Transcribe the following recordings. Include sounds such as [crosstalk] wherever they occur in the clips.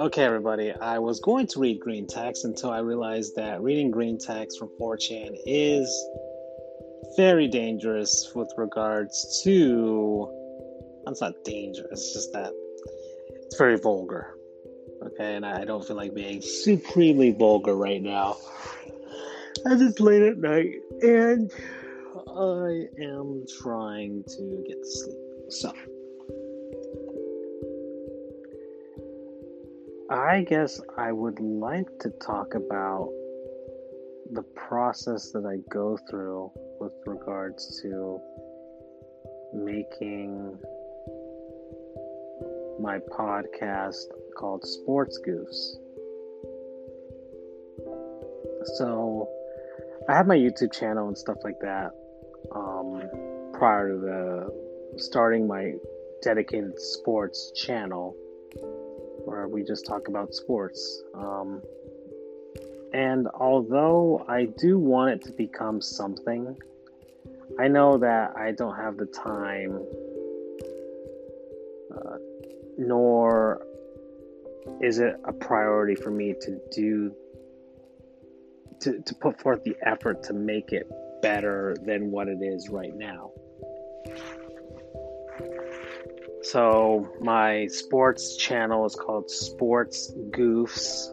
Okay, everybody, I was going to read green text until I realized that reading green text from 4chan is very dangerous with regards to. It's not dangerous, it's just that it's very vulgar. Okay, and I don't feel like being supremely vulgar right now. As it's late at night, and I am trying to get to sleep. So. I guess I would like to talk about the process that I go through with regards to making my podcast called Sports Goofs. So, I have my YouTube channel and stuff like that um, prior to the starting my dedicated sports channel where we just talk about sports. Um, and although I do want it to become something, I know that I don't have the time, uh, nor is it a priority for me to do to, to put forth the effort to make it better than what it is right now. So my sports channel is called Sports Goofs,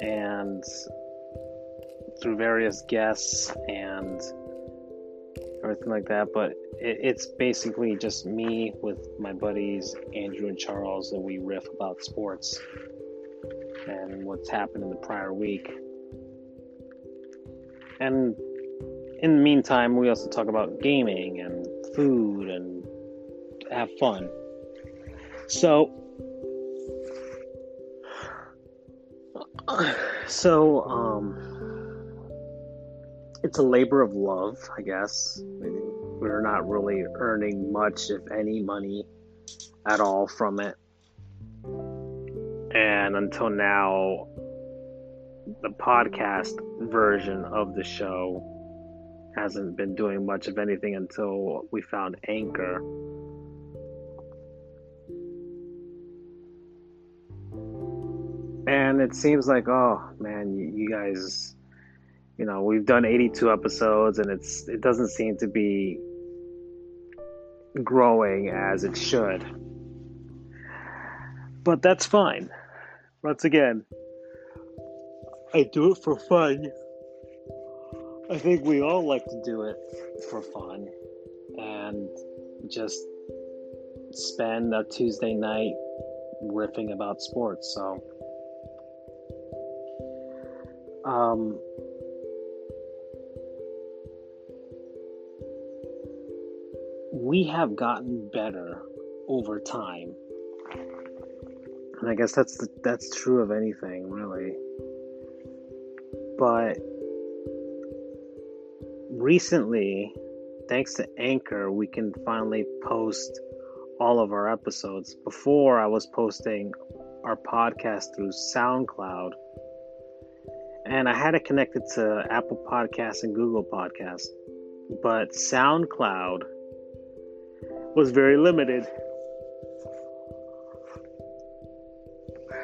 and through various guests and everything like that. But it, it's basically just me with my buddies Andrew and Charles, and we riff about sports and what's happened in the prior week. And in the meantime, we also talk about gaming and food and have fun. So, so um, it's a labor of love, I guess. We're not really earning much, if any, money at all from it. And until now, the podcast version of the show hasn't been doing much of anything until we found Anchor and it seems like oh man you, you, guys you know we've done 82 episodes and it's it doesn't seem to be growing as it should. But that's fine. Once again i do it for fun. I think we all like to do it for fun and just spend a tuesday night riffing about sports so um, we have gotten better over time. And I guess that's the, that's true of anything, really. But recently, thanks to Anchor, we can finally post all of our episodes. Before, I was posting our podcast through SoundCloud and I had it connected to Apple Podcasts and Google Podcasts, but SoundCloud was very limited.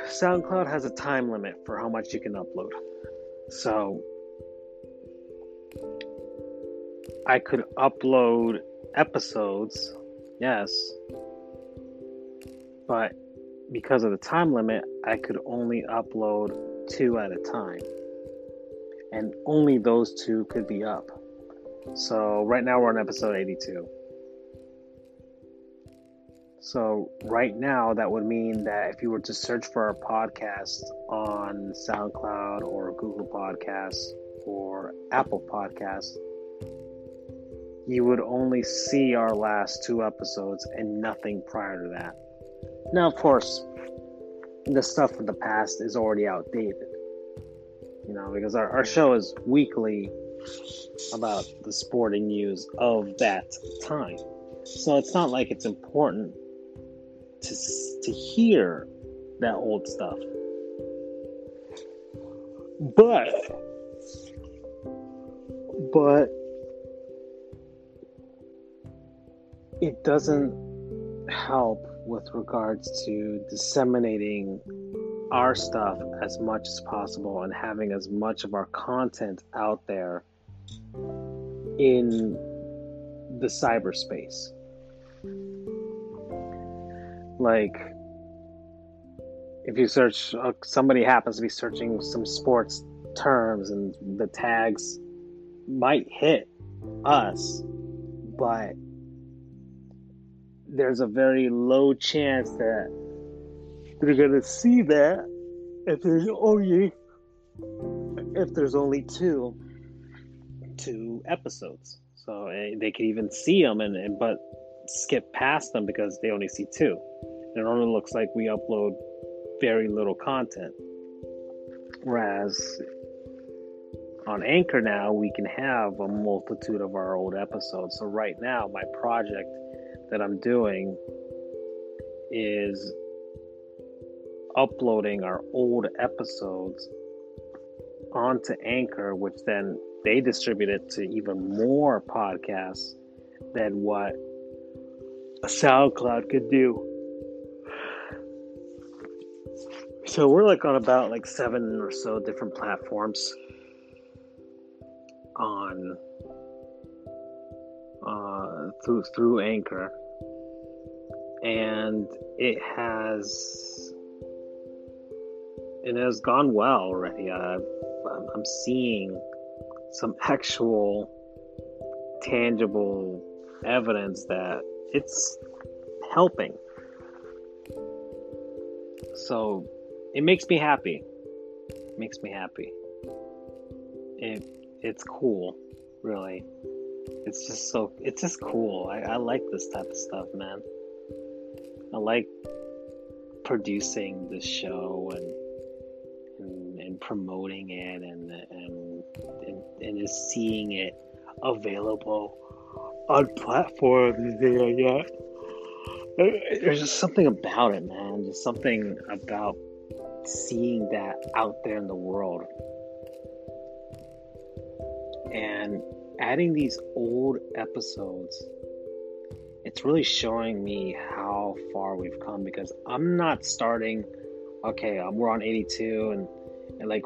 SoundCloud has a time limit for how much you can upload. So I could upload episodes, yes, but because of the time limit, I could only upload two at a time and only those two could be up. So right now we're on episode 82. So right now that would mean that if you were to search for our podcast on SoundCloud or Google Podcasts or Apple Podcasts, you would only see our last two episodes and nothing prior to that. Now, of course, the stuff from the past is already outdated you know, because our, our show is weekly about the sporting news of that time. So it's not like it's important to to hear that old stuff. But but it doesn't help with regards to disseminating our stuff as much as possible and having as much of our content out there in the cyberspace. Like, if you search, uh, somebody happens to be searching some sports terms and the tags might hit us, but there's a very low chance that they're gonna see that if there's only if there's only two two episodes. So uh, they could even see them and, and but skip past them because they only see two. And It only looks like we upload very little content. Whereas on Anchor now, we can have a multitude of our old episodes. So, right now, my project that I'm doing is uploading our old episodes onto Anchor, which then they distribute it to even more podcasts than what a SoundCloud could do. So we're like on about like seven or so different platforms on uh, through through Anchor, and it has it has gone well already. Uh, I'm seeing some actual tangible evidence that it's helping. So it makes me happy. It makes me happy. It it's cool, really. It's just so it's just cool. I, I like this type of stuff, man. I like producing this show and and, and promoting it and, and and and just seeing it available on platforms yet. There's just something about it, man. Just something about seeing that out there in the world and adding these old episodes it's really showing me how far we've come because i'm not starting okay we're on 82 and, and like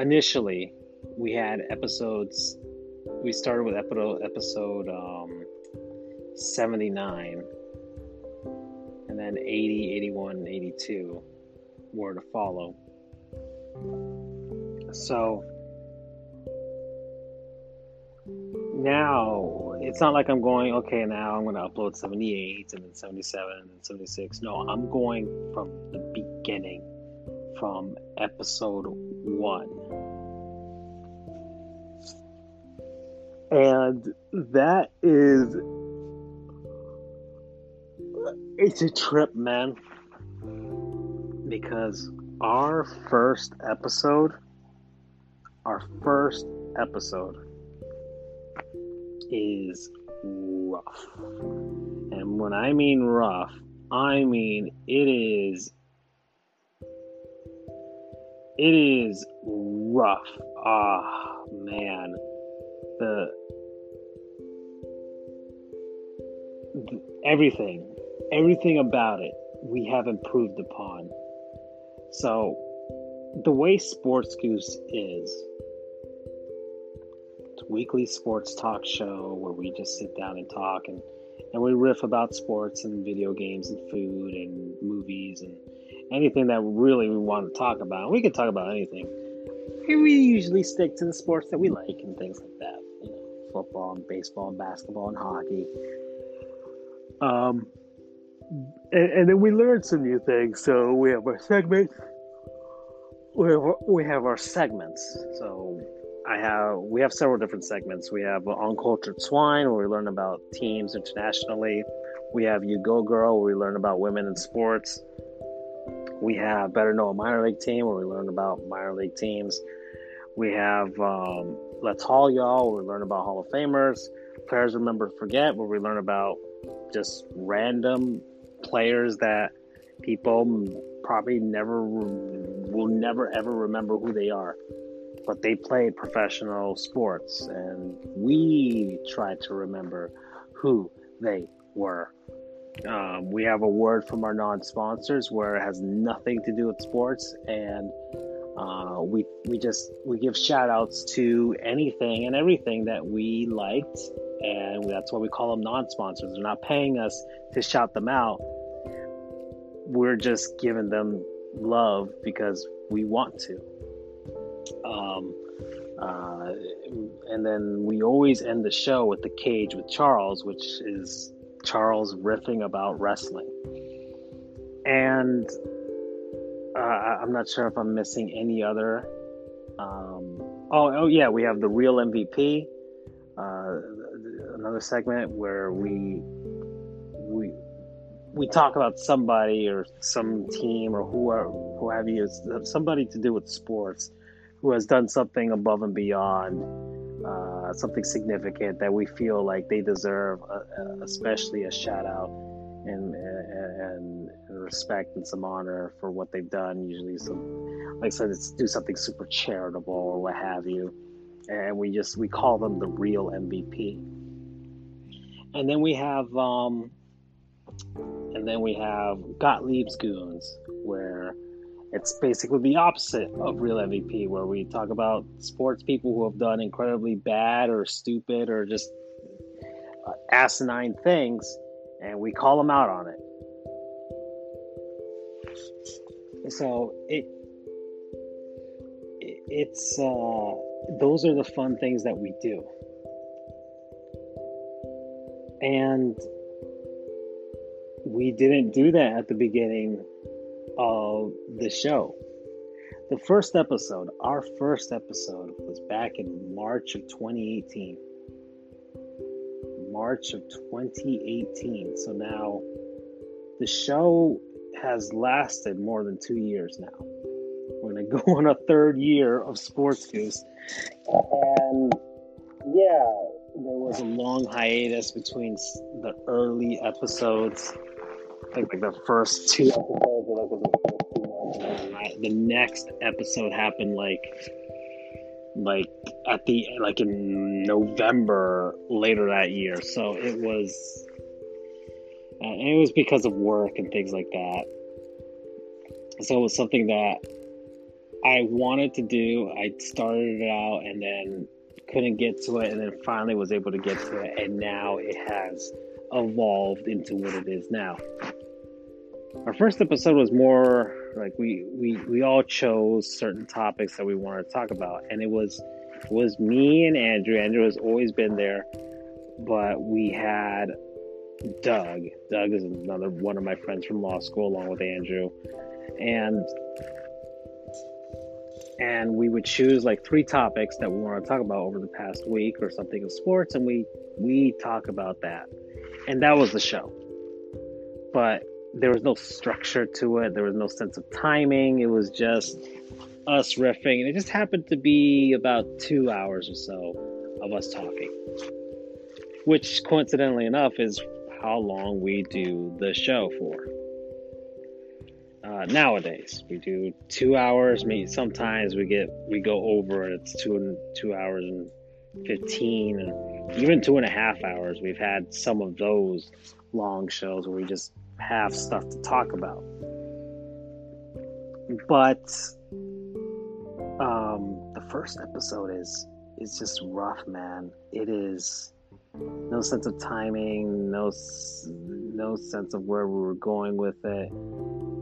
initially we had episodes we started with episode episode um, 79 and then 80 81 82 were to follow so now it's not like I'm going, okay, now I'm going to upload 78 and then 77 and 76. No, I'm going from the beginning, from episode one. And that is, it's a trip, man. Because our first episode, our first episode, is rough. And when I mean rough, I mean it is it is rough. Ah, oh, man. The, the everything, everything about it we have improved upon. So the way Sports Goofs is it's weekly sports talk show where we just sit down and talk and, and we riff about sports and video games and food and movies and anything that really we want to talk about. We can talk about anything. We usually stick to the sports that we like and things like that. You know, football and baseball and basketball and hockey. Um, and, and then we learn some new things. So we have our segments. We have, we have our segments. So I have we have several different segments. We have Uncultured Swine, where we learn about teams internationally. We have You Go Girl, where we learn about women in sports. We have Better Know a Minor League Team, where we learn about minor league teams. We have um, Let's Haul Y'all, where we learn about Hall of Famers. Players Remember Forget, where we learn about just random players that people probably never will never ever remember who they are but they played professional sports, and we try to remember who they were. Um, we have a word from our non-sponsors where it has nothing to do with sports, and uh, we we just we give shout outs to anything and everything that we liked, and that's why we call them non-sponsors. They're not paying us to shout them out. We're just giving them love because we want to. Um, uh, and then we always end the show with the cage with Charles, which is Charles riffing about wrestling. And uh, I'm not sure if I'm missing any other. Um, oh, oh yeah, we have the real MVP. Uh, another segment where we we we talk about somebody or some team or whoever who have you somebody to do with sports who has done something above and beyond uh, something significant that we feel like they deserve, uh, uh especially a shout out and, and, and respect and some honor for what they've done. Usually, some like I said, it's do something super charitable or what have you, and we just we call them the real MVP. And then we have, um, and then we have Gottlieb's Goons, where it's basically the opposite of real MVP, where we talk about sports people who have done incredibly bad or stupid or just asinine things, and we call them out on it. So it, it it's uh, those are the fun things that we do, and we didn't do that at the beginning of the show. The first episode, our first episode, was back in March of 2018. March of 2018. So now the show has lasted more than two years now. We're going [laughs] to go on a third year of Sports Goofs. And yeah, there was a long hiatus between the early episodes I think like the first two episodes the the next episode happened like like at the like in November later that year. So it was uh, it was because of work and things like that. So it was something that I wanted to do. I started it out and then couldn't get to it and then finally was able to get to it and now it has evolved into what it is now our first episode was more like we we we all chose certain topics that we wanted to talk about, and it was it was me and Andrew. Andrew has always been there, but we had Doug. Doug is another one of my friends from law school, along with Andrew, and and we would choose like three topics that we want to talk about over the past week or something of sports, and we we talk about that, and that was the show. But there was no structure to it. There was no sense of timing. It was just us riffing, and it just happened to be about two hours or so of us talking, which coincidentally enough is how long we do the show for. Uh, nowadays, we do two hours. Maybe sometimes we get we go over, and it's two and two hours and fifteen, and even two and a half hours. We've had some of those long shows where we just have stuff to talk about. But um, the first episode is is just rough, man. It is no sense of timing, no no sense of where we were going with it,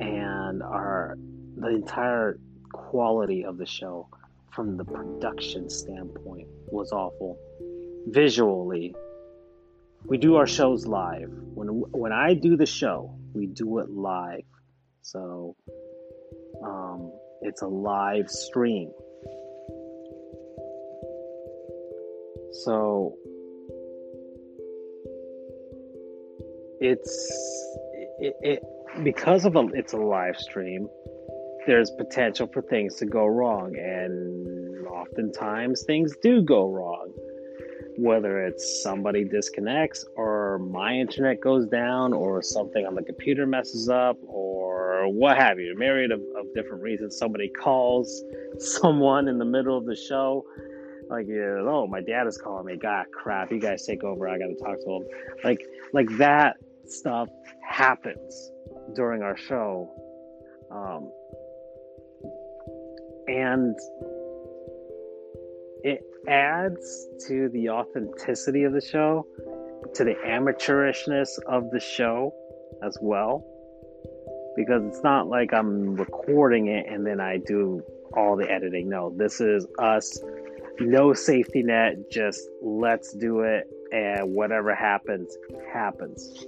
and our the entire quality of the show from the production standpoint was awful. Visually, we do our shows live. When when I do the show, we do it live. So um, it's a live stream. So it's it, it because of a it's a live stream. There's potential for things to go wrong, and oftentimes things do go wrong whether it's somebody disconnects or my internet goes down or something on the computer messes up or what have you, myriad of, of different reasons. Somebody calls [laughs] someone in the middle of the show, like, oh, my dad is calling me. God, crap, you guys take over. I got to talk to him. Like, like that stuff happens during our show. Um, and it adds to the authenticity of the show, to the amateurishness of the show as well. Because it's not like I'm recording it and then I do all the editing. No, this is us, no safety net, just let's do it, and whatever happens, happens.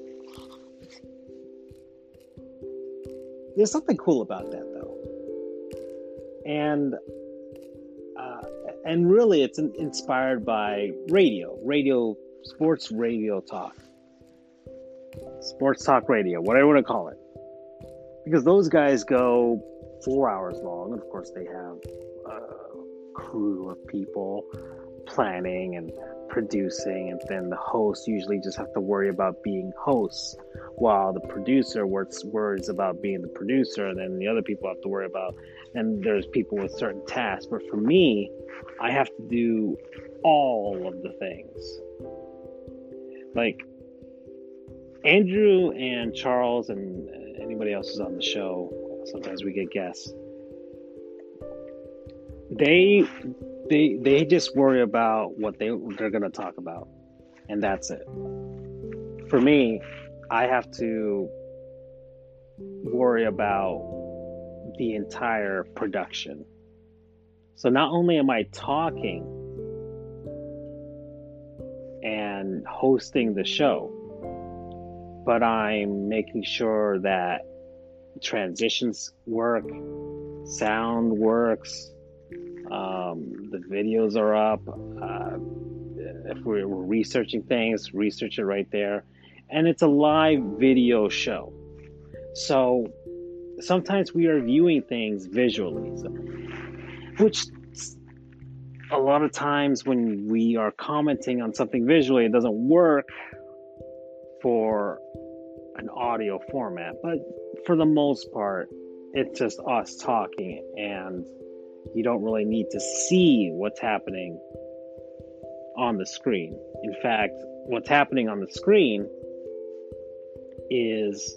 There's something cool about that, though. And and really, it's inspired by radio, radio, sports radio talk, sports talk radio, whatever you want to call it. Because those guys go four hours long, and of course, they have a crew of people planning and producing, and then the hosts usually just have to worry about being hosts, while the producer works worries about being the producer, and then the other people have to worry about. And there's people with certain tasks, but for me, I have to do all of the things. Like Andrew and Charles and anybody else who's on the show. Sometimes we get guests. They they they just worry about what they they're going to talk about, and that's it. For me, I have to worry about the entire production. So not only am I talking and hosting the show, but I'm making sure that transitions work, sound works, um, the videos are up. Uh, if we're, we're researching things, research it right there. And it's a live video show. So sometimes we are viewing things visually, so, which a lot of times when we are commenting on something visually, it doesn't work for an audio format. But for the most part, it's just us talking and you don't really need to see what's happening on the screen. In fact, what's happening on the screen is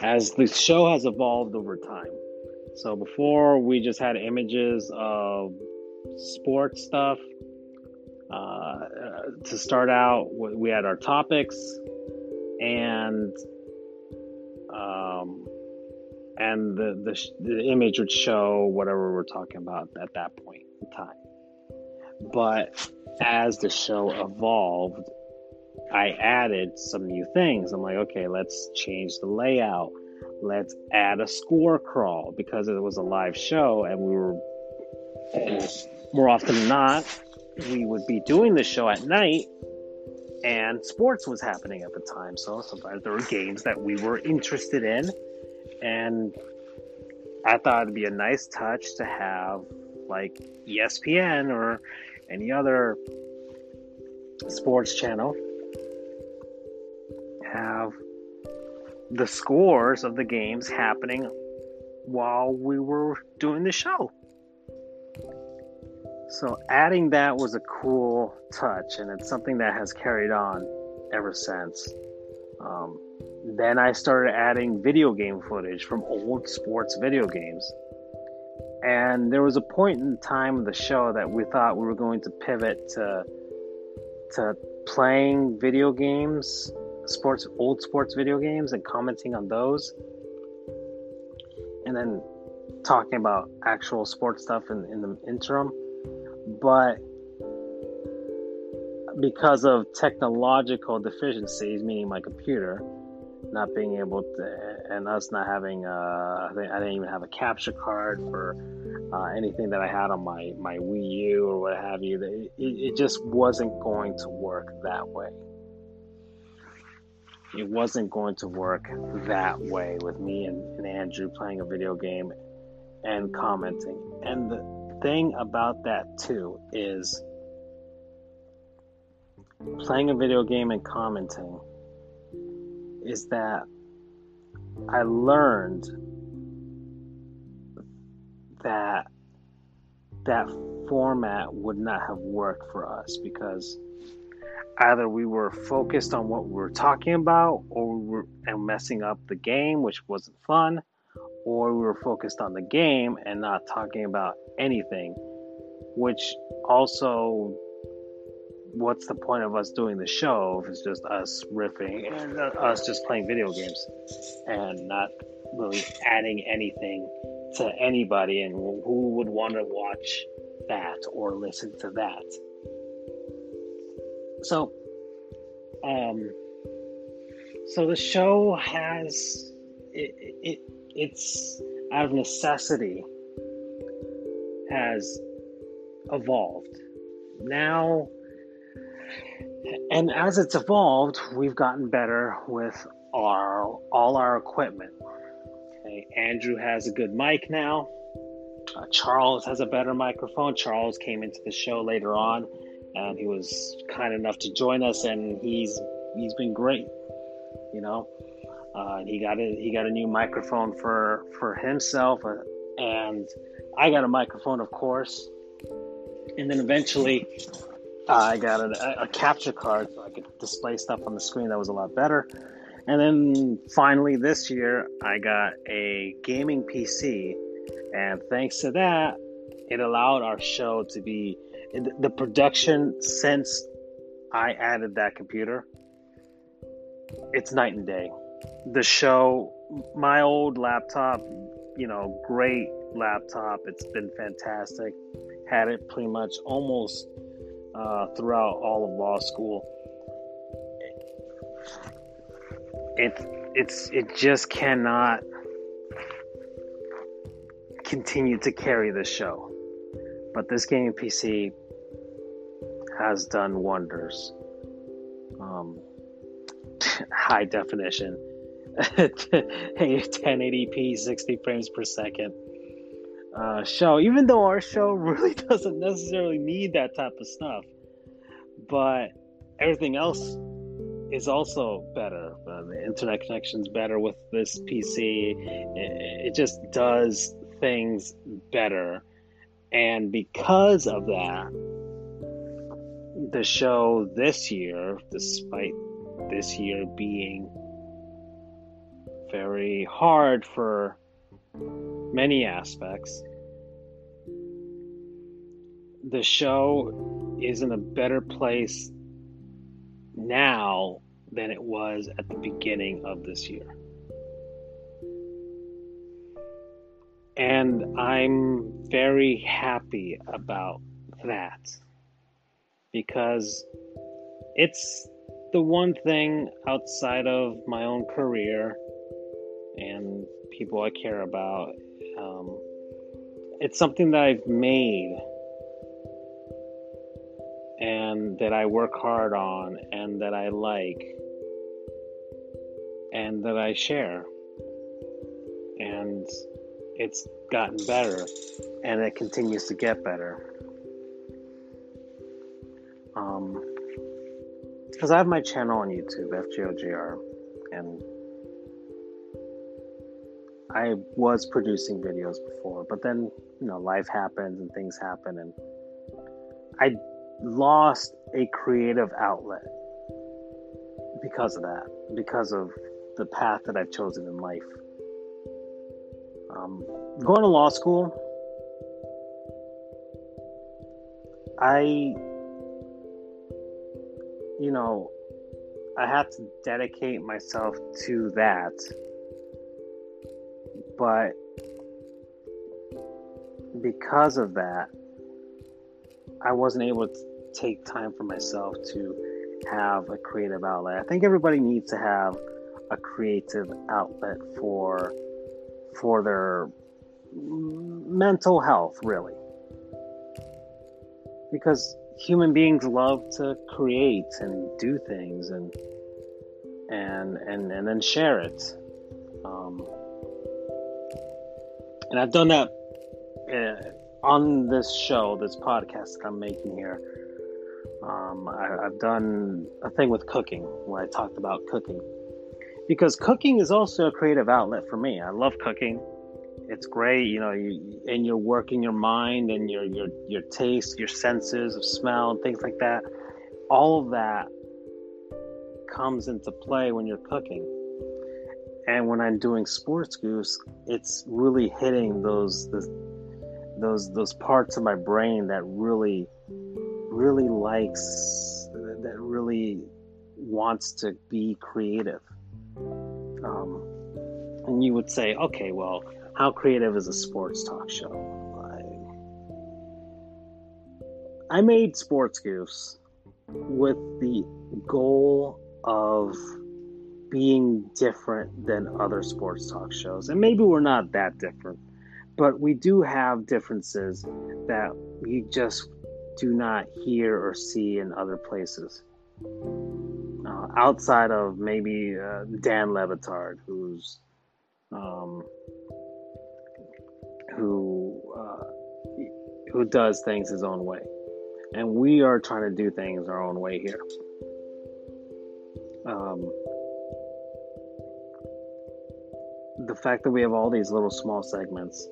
as the show has evolved over time. So before we just had images of sports stuff. Uh, to start out, we had our topics and um, and the, the, the image would show whatever we're talking about at that point in time. But as the show evolved, I added some new things. I'm like, okay, let's change the layout. Let's add a score crawl because it was a live show and we were more often than not, we would be doing the show at night and sports was happening at the time. So sometimes there were games that we were interested in and I thought it'd be a nice touch to have like ESPN or any other sports channel have the scores of the games happening while we were doing the show. So adding that was a cool touch, and it's something that has carried on ever since. Um, then I started adding video game footage from old sports video games. And there was a point in time of the show that we thought we were going to pivot to to playing video games, sports old sports video games and commenting on those. And then talking about actual sports stuff in, in the interim. But because of technological deficiencies, meaning my computer, not being able to, and us not having, uh, I, think, I didn't even have a capture card for uh, anything that I had on my, my Wii U or what have you. It, it just wasn't going to work that way. It wasn't going to work that way with me and, and Andrew playing a video game and commenting. And the thing about that, too, is playing a video game and commenting is that I learned that that format would not have worked for us because either we were focused on what we were talking about or we were and messing up the game, which wasn't fun, or we were focused on the game and not talking about anything, which also what's the point of us doing the show if it's just us riffing and uh, us just playing video games and not really adding anything to anybody? And who would want to watch that or listen to that so um so the show has it, it it's out of necessity has evolved. Now and as it's evolved we've gotten better with our all our equipment. Okay andrew has a good mic now. Uh, charles has a better microphone. Charles came into the show later on and he was kind enough to join us and he's he's been great you know uh, he got a he got a new microphone for for himself uh, and i got a microphone of course and then eventually I got a, a, capture card so I could display stuff on the screen that was a lot better. And then finally this year, I got a gaming PC. And thanks to that, it allowed our show to be the production since I added that computer. It's night and day. The show, my old laptop, you know, great laptop. It's been fantastic. Had it pretty much almost uh, throughout all of law school. It it's it just cannot continue to carry this show. But this gaming PC has done wonders. Um, [laughs] high definition, [laughs] 1080p, 60 frames per second uh, show, even though our show [laughs] really doesn't necessarily need that type of stuff. But everything else is also better. Uh, the internet connection's better with this PC. It, it just does things better. And because of that, the show this year, despite this year being very hard for many aspects. The show is in a better place now than it was at the beginning of this year. And I'm very happy about that because it's the one thing outside of my own career and people I care about. Um, it's something that I've made and that I work hard on and that I like and that I share. And it's gotten better and it continues to get better. Um, because I have my channel on YouTube, FJOJR, and I was producing videos before, but then you know life happens and things happen, and I lost a creative outlet because of that, because of the path that I've chosen in life. Um, going to law school, I, you know, I had to dedicate myself to that but because of that, I wasn't able to take time for myself to have a creative outlet. I think everybody needs to have a creative outlet for for their mental health, really. Because human beings love to create and do things and and and and then share it. Um, and I've done that uh, on this show, this podcast that I'm making here. Um, I, I've done a thing with cooking where I talked about cooking because cooking is also a creative outlet for me. I love cooking. It's great, you know, you, and you're working your mind and your your your taste, your senses of smell and things like that. All of that comes into play when you're cooking. and when I'm doing Sports Goofs, it's really hitting those the, those those parts of my brain that really really likes that really wants to be creative. Um, and you would say, okay, well, how creative is a sports talk show? I, I made Sports Goofs with the goal of being different than other sports talk shows. And maybe we're not that different, but we do have differences that you just do not hear or see in other places. Outside of maybe uh, Dan Le Batard, who's um, who uh, who does things his own way, and we are trying to do things our own way here. Um, the fact that we have all these little small segments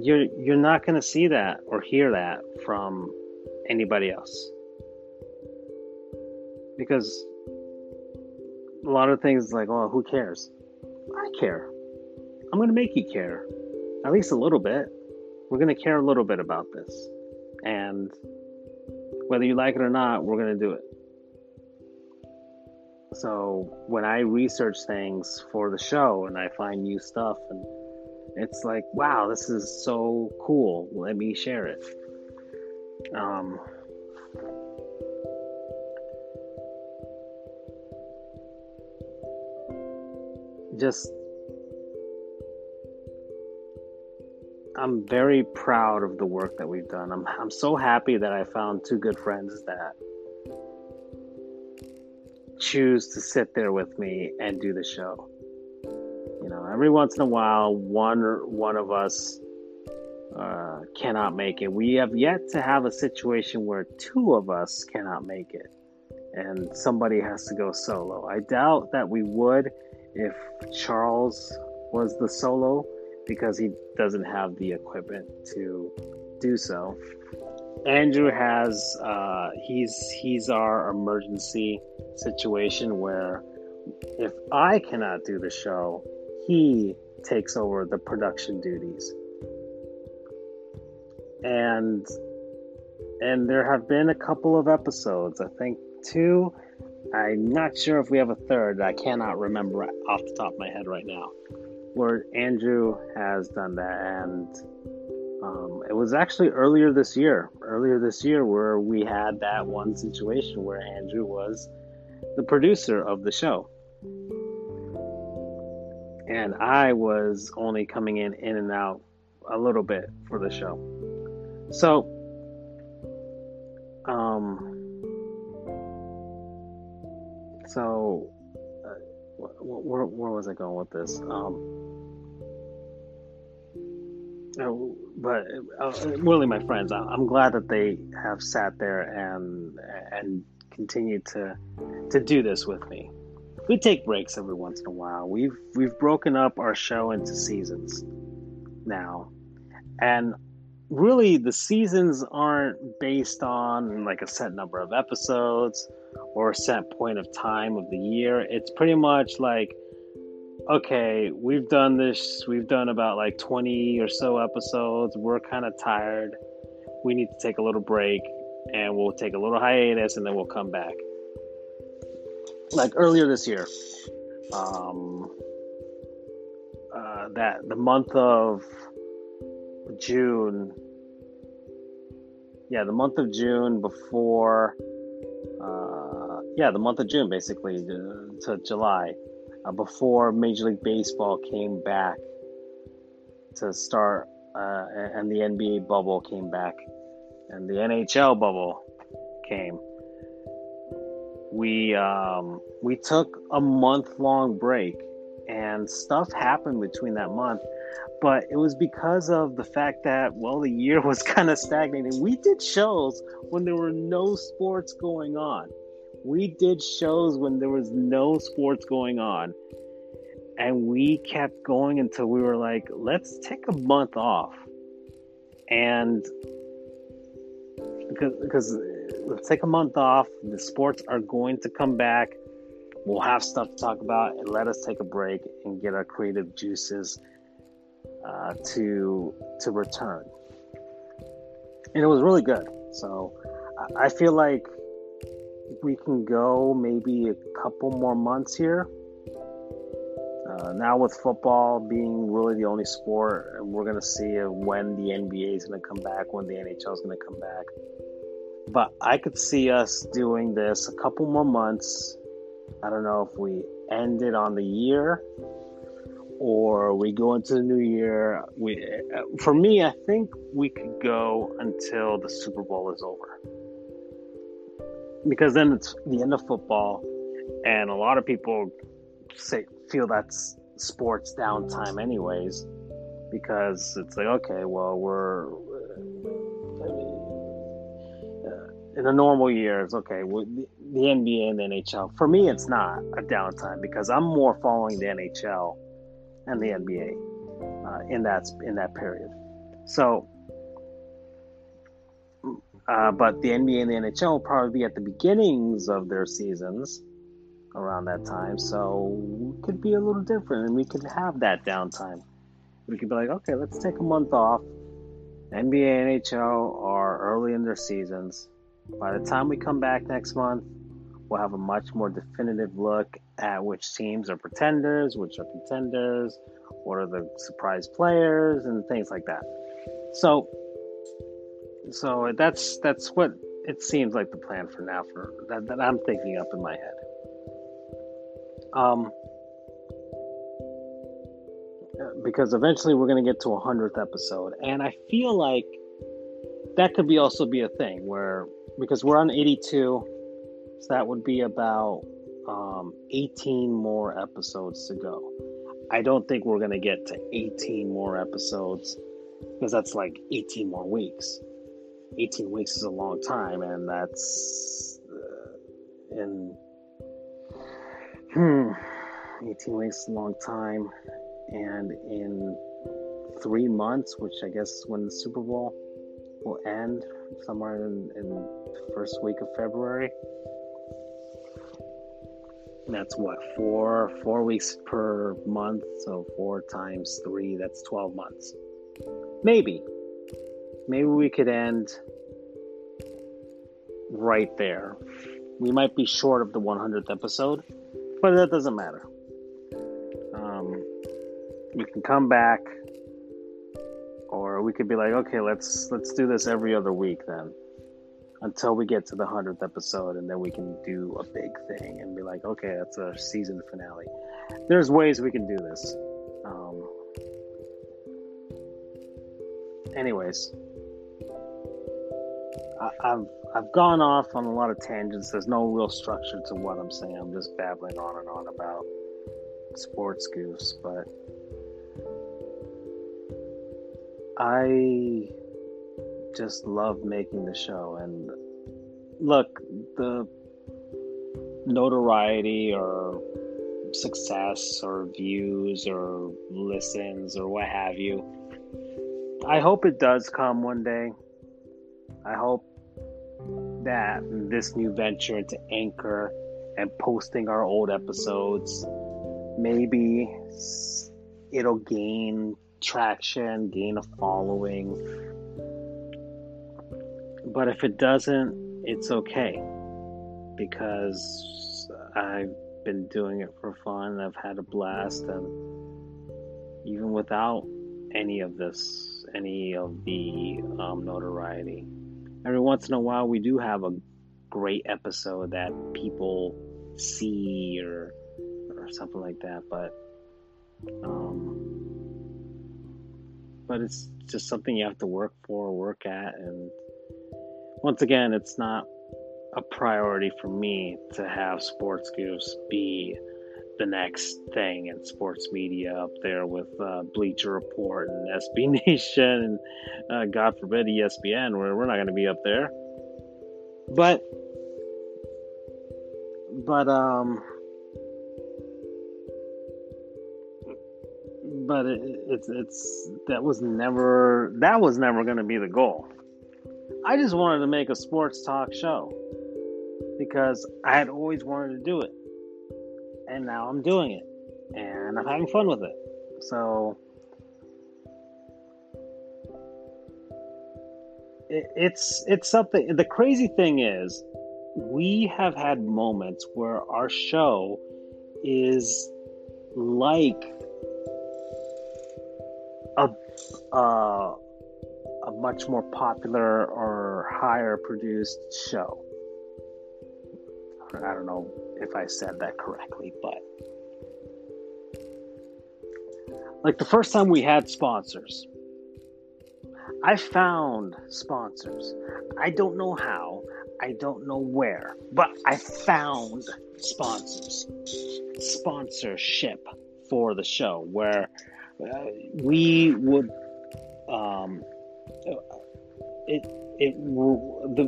you're you're not going to see that or hear that from anybody else because a lot of things like well, who cares? I care. I'm going to make you care at least a little bit. We're going to care a little bit about this. And whether you like it or not we're going to do it. So when i research things for the show and i find new stuff and it's like, wow, this is so cool. Let me share it. Um, just I'm very proud of the work that we've done. I'm I'm so happy that I found two good friends that choose to sit there with me and do the show. You know, every once in a while, one one of us uh, cannot make it. We have yet to have a situation where two of us cannot make it, and somebody has to go solo. I doubt that we would if Charles was the solo because he doesn't have the equipment to do so. Andrew has uh, he's he's our emergency situation where if I cannot do the show, he takes over the production duties. And and there have been a couple of episodes, I think two. I'm not sure if we have a third. I cannot remember off the top of my head right now. Where Andrew has done that, and um, it was actually earlier this year. Earlier this year, where we had that one situation where Andrew was the producer of the show and I was only coming in in and out a little bit for the show. So, um, so uh, where, where was I going with this? Um, uh, but uh, really, my friends, I'm glad that they have sat there and and continued to to do this with me we take breaks every once in a while. We've we've broken up our show into seasons now. And really the seasons aren't based on like a set number of episodes or a set point of time of the year. It's pretty much like okay, we've done this, we've done about like 20 or so episodes. We're kind of tired. We need to take a little break and we'll take a little hiatus and then we'll come back like earlier this year, um, uh, that the month of June, yeah, the month of June before, uh, yeah, the month of June basically to, to July, uh, before Major League Baseball came back to start, uh, and the NBA bubble came back, and the NHL bubble came we um, we took a month long break and stuff happened between that month but it was because of the fact that well the year [laughs] was kind of stagnating. We did shows when there were no sports going on. We did shows when there was no sports going on. And we kept going until we were like let's take a month off. And because because let's take a month off. The sports are going to come back. We'll have stuff to talk about and let us take a break and get our creative juices uh, to to return. And it was really good. So I feel like we can go maybe a couple more months here. Uh, now with football being really the only sport, we're going to see when the NBA is going to come back, when the NHL is going to come back. But I could see us doing this a couple more months. I don't know if we end it on the year or we go into the new year. We, uh, for me, I think we could go until the Super Bowl is over because then it's the end of football, and a lot of people say feel that's sports downtime, anyways, because it's like okay, well we're in a normal year, it's okay. The, the NBA and the NHL. For me, it's not a downtime because I'm more following the NHL and the NBA uh, in that in that period. So, uh, but the NBA and the NHL will probably be at the beginnings of their seasons around that time. So we could be a little different, and we could have that downtime. We could be like, okay, let's take a month off. NBA and NHL are early in their seasons by the time we come back next month, we'll have a much more definitive look at which teams are pretenders, which are contenders, what are the surprise players, and things like that. So, so that's that's what it seems like the plan for now. For that, that I'm thinking up in my head. Um, because eventually we're going to get to a hundredth episode, and I feel like that could be also be a thing where because we're on 82 so that would be about um, 18 more episodes to go i don't think we're going to get to 18 more episodes because that's like 18 more weeks 18 weeks is a long time and that's uh, in hmm 18 weeks is a long time and in three months which i guess when the super bowl will end somewhere in, in the first week of February. That's what four four weeks per month, so four times three, that's twelve months. Maybe, maybe we could end right there. We might be short of the 100th episode, but that doesn't matter. Um, we can come back or we could be like, okay, let's let's do this every other week then, until we get to the hundredth episode, and then we can do a big thing and be like, okay, that's our season finale. There's ways we can do this. Um, anyways, I, I've I've gone off on a lot of tangents. There's no real structure to what I'm saying. I'm just babbling on and on about sports goofs, but I just love making the show. And look, the notoriety or success or views or listens or what have you. I hope it does come one day. I hope that this new venture into Anchor and posting our old episodes, maybe it'll gain traction, gain a following. But if it doesn't, it's okay because I've been doing it for fun. I've had a blast, and even without any of this, any of the um, notoriety, every once in a while we do have a great episode that people see or or something like that. But um, but it's just something you have to work for, work at, and once again, it's not a priority for me to have Sports Goofs be the next thing in sports media up there with uh, Bleacher Report and [laughs] SB Nation and uh, God forbid ESPN, where we're not going to be up there. But, but um, but it, it's it's that was never that was never going to be the goal. I just wanted to make a sports talk show because I had always wanted to do it. and now I'm doing it, and I'm having fun with it. So it, it's it's something. The crazy thing is, we have had moments where our show is like a uh, a much more popular or higher produced show. I don't know if I said that correctly, but like the first time we had sponsors, I found sponsors. I don't know how, I don't know where, but I found sponsors, sponsorship for the show where uh, we would um, it it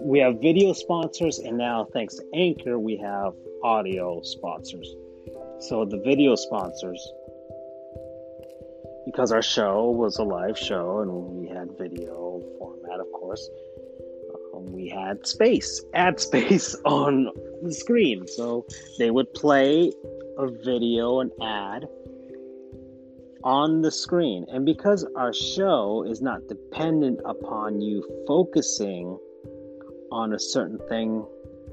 we have video sponsors and now thanks to anchor we have audio sponsors. So the video sponsors because our show was a live show and we had video format of course um, we had space ad space [laughs] on the screen. So they would play a video an ad on the screen. And because our show is not dependent upon you focusing on a certain thing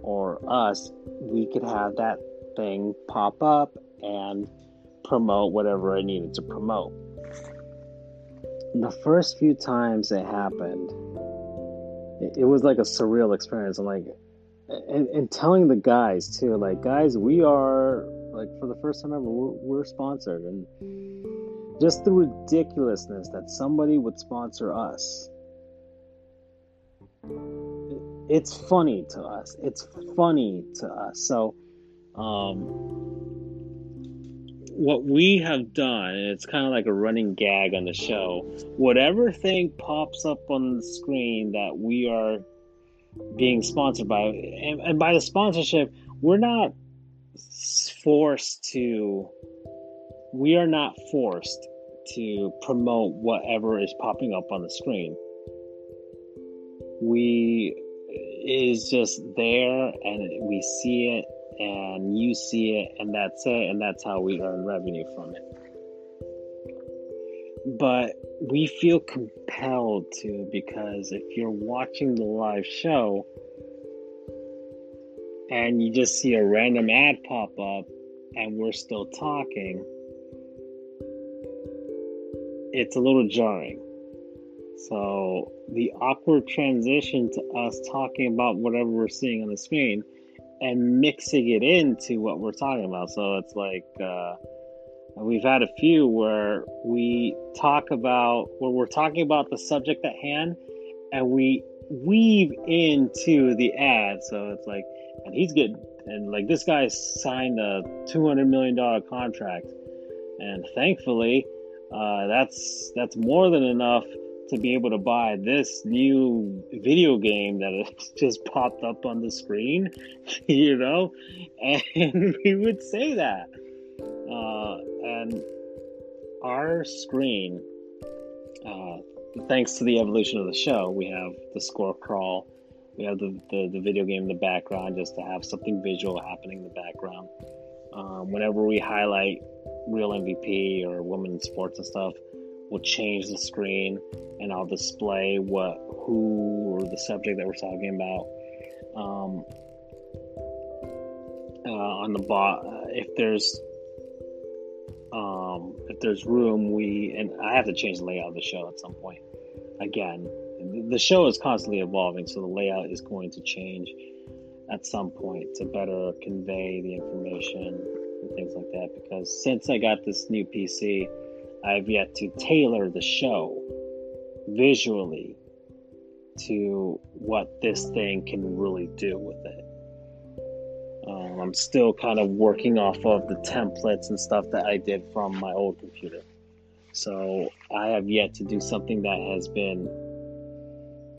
or us, we could have that thing pop up and promote whatever it needed to promote. The first few times it happened, it, was like a surreal experience. I'm like, and, and telling the guys too, like, guys, we are like for the first time ever, we're, we're sponsored, and just the ridiculousness that somebody would sponsor us. It's funny to us. It's funny to us. So, um, what we have done, it's kind of like a running gag on the show, whatever thing pops up on the screen that we are being sponsored by, and, and by the sponsorship, we're not forced to we are not forced to promote whatever is popping up on the screen. We is just there and we see it and you see it and that's it and that's how we earn revenue from it. But we feel compelled to because if you're watching the live show and you just see a random ad pop up and we're still talking, it's a little jarring. So the awkward transition to us talking about whatever we're seeing on the screen and mixing it into what we're talking about. So it's like uh, we've had a few where we talk about where we're talking about the subject at hand and we weave into the ad. So it's like, and he's getting and like this guy signed a two hundred million dollar contract, and thankfully, uh, that's that's more than enough to be able to buy this new video game that [laughs] just popped up on the screen, [laughs] you know, and [laughs] we would say that, uh, and our screen. Uh, thanks to the evolution of the show, we have the score crawl we have the, the, the, video game in the background just to have something visual happening in the background. Um, whenever we highlight real MVP or women in sports and stuff, we'll change the screen and I'll display what who or the subject that we're talking about. Um, uh, on the bot, uh, if there's um, if there's room, we and I have to change the layout of the show at some point. Again, the show is constantly evolving, so the layout is going to change at some point to better convey the information and things like that. Because since I got this new PC, I've yet to tailor the show visually to what this thing can really do with it. Um, I'm still kind of working off of the templates and stuff that I did from my old computer. So I have yet to do something that has been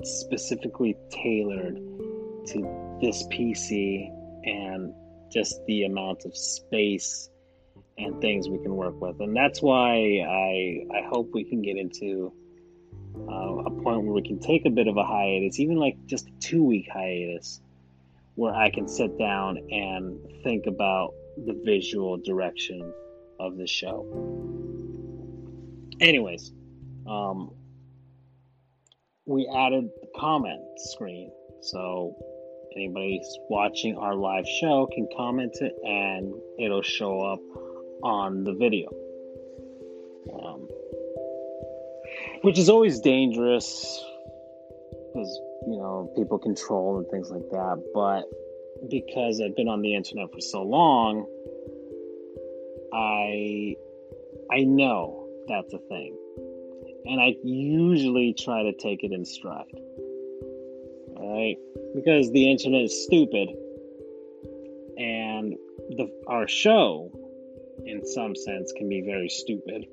specifically tailored to this PC and just the amount of space and things we can work with. And that's why I I hope we can get into uh, a point where we can take a bit of a hiatus, even like just a two week hiatus, where I can sit down and think about the visual direction of the show. Anyways, um, we added the comment screen. So anybody watching our live show can comment it and it'll show up on the video. Um, which is always dangerous because, you know, people control and things like that. But because I've been on the internet for so long, I I know that's a thing. And I usually try to take it in stride. Right? Because the internet is stupid. And the our show in some sense can be very stupid.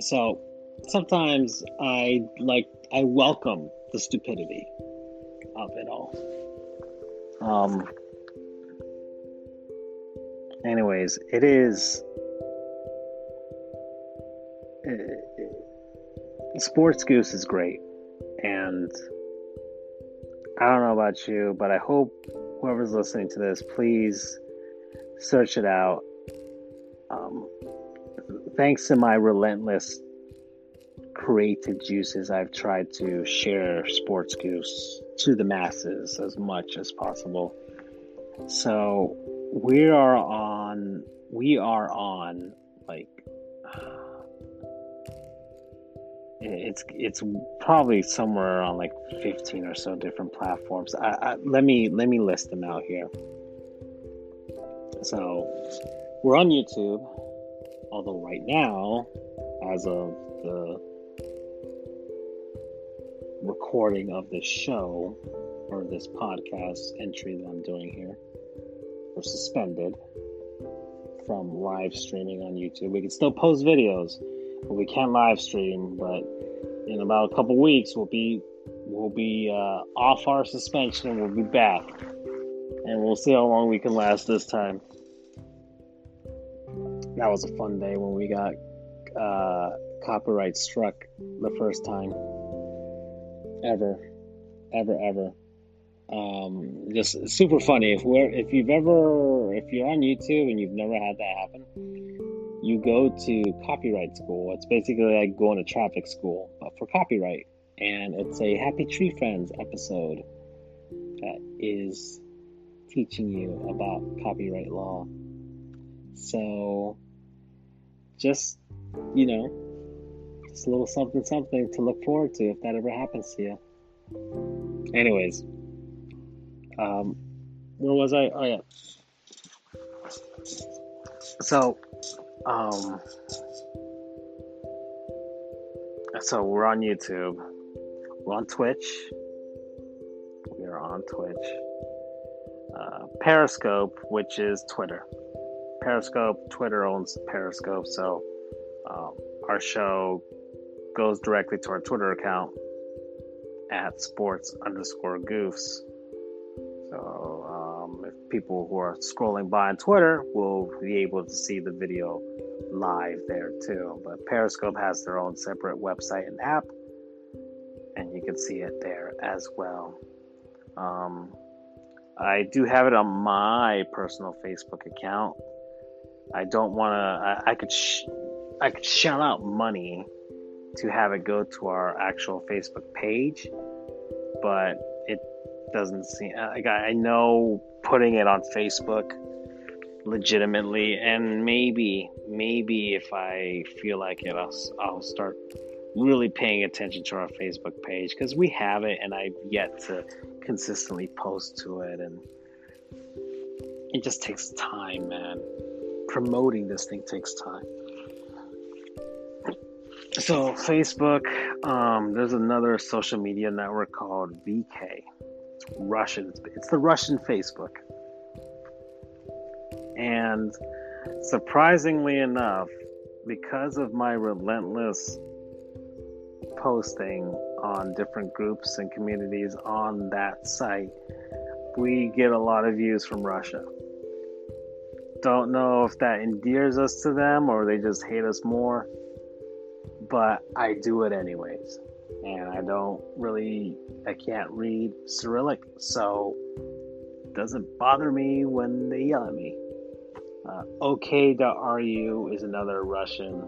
So sometimes I like I welcome the stupidity of it all. Um anyways, it is uh, Sports Goofs is great, and I don't know about you, but I hope whoever's listening to this, please search it out. Um, thanks to my relentless creative juices, I've tried to share Sports Goofs to the masses as much as possible. So we are on, we are on like it's it's probably somewhere around like 15 or so different platforms. I, I, let me let me list them out here. So we're on youtube although right now as of the recording of this show or this podcast entry that i'm doing here we're suspended from live streaming on youtube we can still post videos. We can't live stream, but in about a couple weeks we'll be we'll be uh, off our suspension and we'll be back, and we'll see how long we can last this time. That was a fun day when we got uh, copyright struck the first time ever, ever, ever. Um, just super funny. If we're if you've ever if you're on YouTube and you've never had that happen you go to copyright school. It's basically like going to traffic school, but for copyright. And it's a Happy Tree Friends episode that is teaching you about copyright law. So, just, you know, just a little something, something to look forward to if that ever happens to you. Anyways, um, where was I? Oh, yeah. So, um, so we're on YouTube. We're on Twitch. We are on Twitch. Uh, Periscope, which is Twitter. Periscope, Twitter owns Periscope, so um, our show goes directly to our Twitter account at sports underscore goofs. So people who are scrolling by on Twitter will be able to see the video live there too. But Periscope has their own separate website and app, and you can see it there as well. Um, I do have it on my personal Facebook account. I don't want to. I, I, could. Sh- I could shell out money to have it go to our actual Facebook page, but it doesn't seem. Like I know putting it on Facebook legitimately and maybe maybe if i feel like it i'll, I'll start really paying attention to our facebook page because we have it and i've yet to consistently post to it and it just takes time man. Promoting this thing takes time. So facebook um, there's another social media network called vk it's russian it's the russian facebook and surprisingly enough, because of my relentless posting on different groups and communities on that site, we get a lot of views from Russia. Don't know if that endears us to them or they just hate us more, but I do it anyways. And I don't really, I can't read Cyrillic, so it doesn't bother me when they yell at me. Uh, OK.ru is another Russian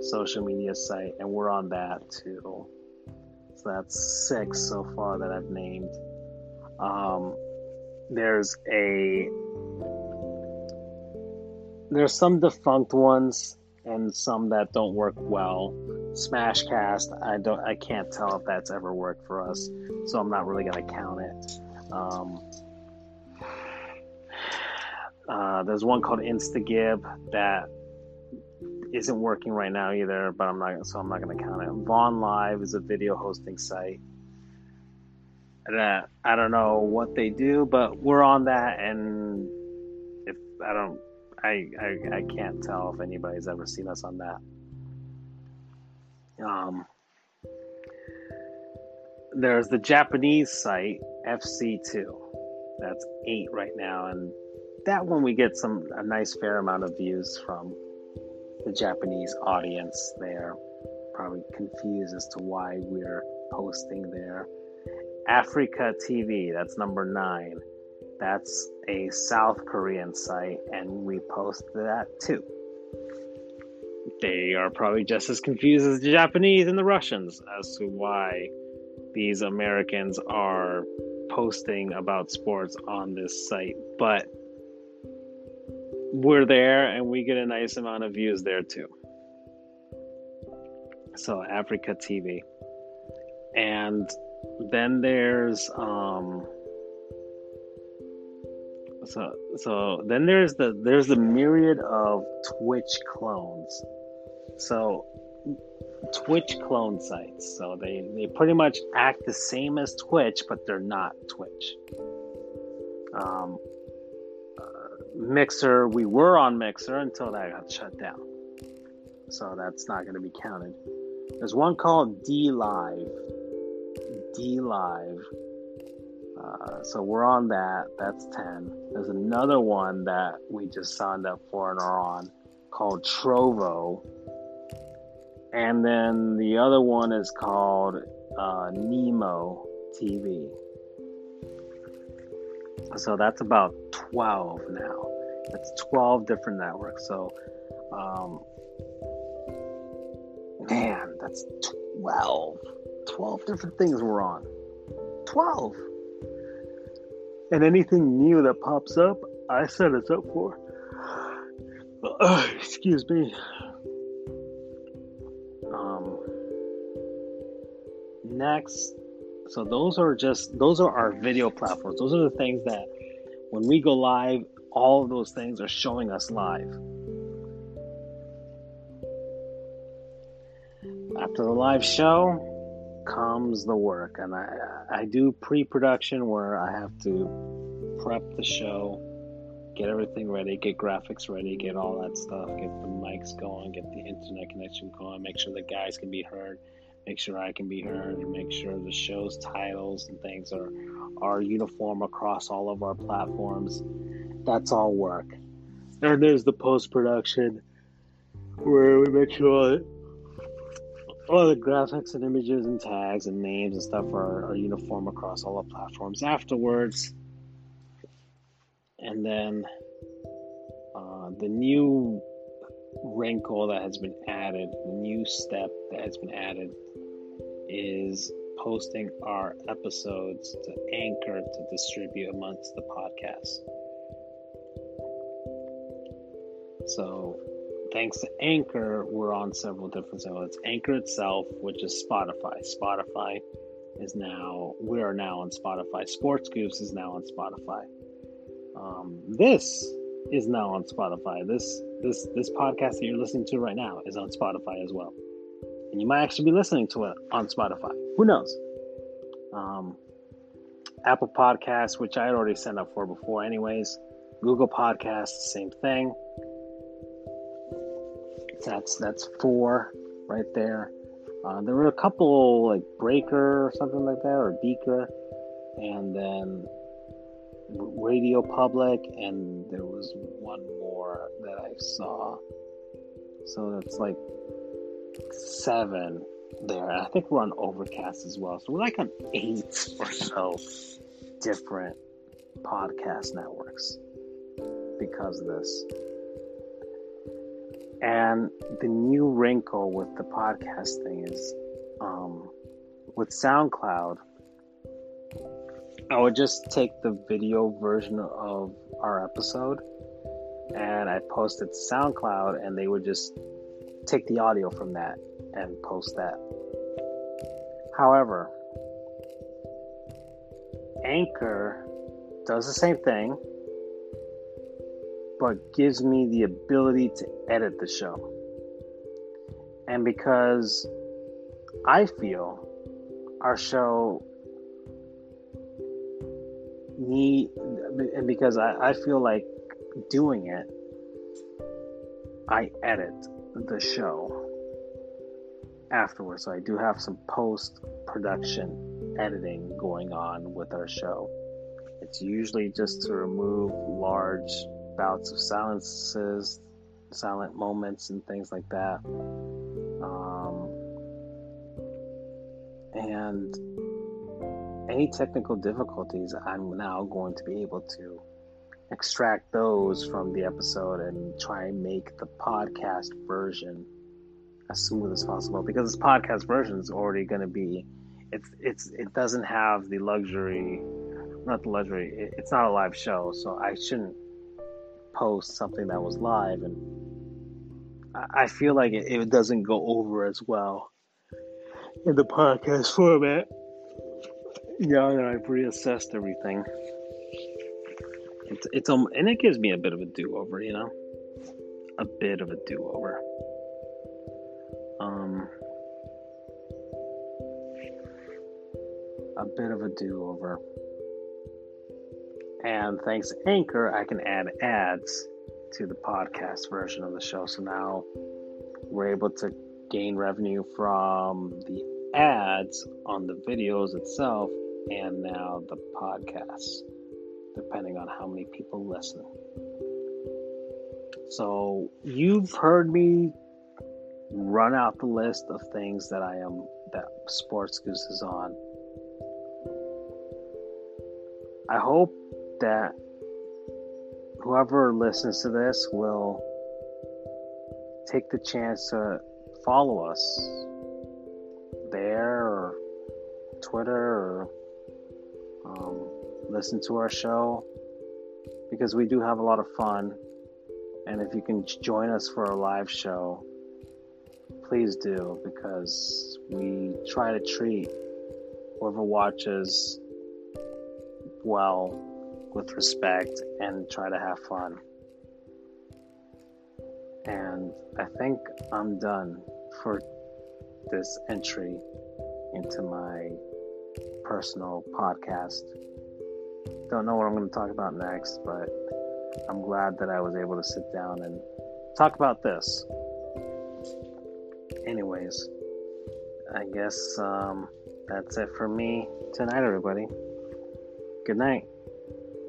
social media site, and we're on that too. So that's six so far that I've named. Um, there's a there's some defunct ones and some that don't work well. Smashcast, I don't, I can't tell if that's ever worked for us, so I'm not really gonna count it. Um, uh, there's one called Instagib that isn't working right now either, but I'm not, so I'm not gonna count it. Vaughn Live is a video hosting site. That I don't know what they do, but we're on that, and if I don't I, I, I can't tell if anybody's ever seen us on that. Um, there's the Japanese site FC2. That's eight right now, and that one we get some a nice fair amount of views from the Japanese audience. They're probably confused as to why we're posting there. Afreeca TV, that's number nine. That's a South Korean site, and we post that too. They are probably just as confused as the Japanese and the Russians as to why these Americans are posting about sports on this site, but we're there and we get a nice amount of views there too. So, Afreeca TV. And then there's um, so so then there's the there's the myriad of Twitch clones. So Twitch clone sites. So they they pretty much act the same as Twitch, but they're not Twitch. Um, uh, Mixer, we were on Mixer until that got shut down. So that's not going to be counted. There's one called DLive. D Live uh, so we're on that. That's 10. There's another one that we just signed up for and are on called Trovo. And then the other one is called uh, Nimo TV. So that's about 12 now. That's 12 different networks. So, um, man, that's 12. 12 different things we're on. 12. And anything new that pops up, I set us up for. Uh, excuse me. Um, next, so those are just those are our video platforms. Those are the things that when we go live, all of those things are showing us live. After the live show, comes the work, and I I do pre-production where I have to prep the show, get everything ready, get graphics ready, get all that stuff, get the mics going, get the internet connection going, make sure the guys can be heard, make sure I can be heard, make sure the show's titles and things are are uniform across all of our platforms. That's all work. And there's the post production where we make sure all the graphics and images and tags and names and stuff are, are uniform across all the platforms afterwards. And then uh, the new wrinkle that has been added, the new step that has been added, is posting our episodes to Anchor to distribute amongst the podcasts. So thanks to Anchor, we're on several different outlets. Anchor itself, which is Spotify. Spotify is now, we are now on Spotify. Sports Goofs is now on Spotify. Um, this is now on Spotify. This this this podcast that you're listening to right now is on Spotify as well, and you might actually be listening to it on Spotify. Who knows? Um, Apple Podcasts, which I had already signed up for before, anyways. Google Podcasts, same thing. That's that's four right there. Uh, there were a couple like Breaker or something like that, or Beaker, and then Radio Public, and there was one more that I saw. So that's like seven there. I think we're on Overcast as well. So we're like on eight or so different podcast networks because of this. And the new wrinkle with the podcast thing is um, with SoundCloud, I would just take the video version of our episode and I post it to SoundCloud, and they would just take the audio from that and post that. However, Anchor does the same thing, but gives me the ability to edit the show. And because I feel our show need, and because I, I feel like doing it, I edit the show afterwards. So I do have some post production editing going on with our show. It's usually just to remove large bouts of silences, silent moments, and things like that. Um, and any technical difficulties, I'm now going to be able to extract those from the episode and try and make the podcast version as smooth as possible because this podcast version is already going to be it's it's it doesn't have the luxury not the luxury it, it's not a live show so i shouldn't post something that was live and i, feel like it, it doesn't go over as well in the podcast format yeah and i've reassessed everything it's it's um, and it gives me a bit of a do over, you know, a bit of a do over. Um, a bit of a do over. And thanks to Anchor, I can add ads to the podcast version of the show. So now we're able to gain revenue from the ads on the videos itself and now the podcasts depending on how many people listen. So you've heard me run out the list of things that I am that Sports Goofs is on. I hope that whoever listens to this will take the chance to follow us there or Twitter or um, listen to our show because we do have a lot of fun. And if you can join us for a live show, please do because we try to treat whoever watches well with respect and try to have fun. And I think I'm done for this entry into my personal podcast. Don't know what I'm going to talk about next, but I'm glad that I was able to sit down and talk about this. Anyways, I guess um, that's it for me tonight, everybody. Good night,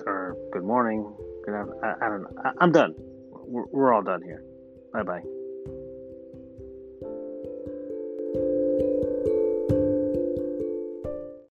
or good morning. Good. I, I don't know. I, am done. We're, we're all done here. Bye bye.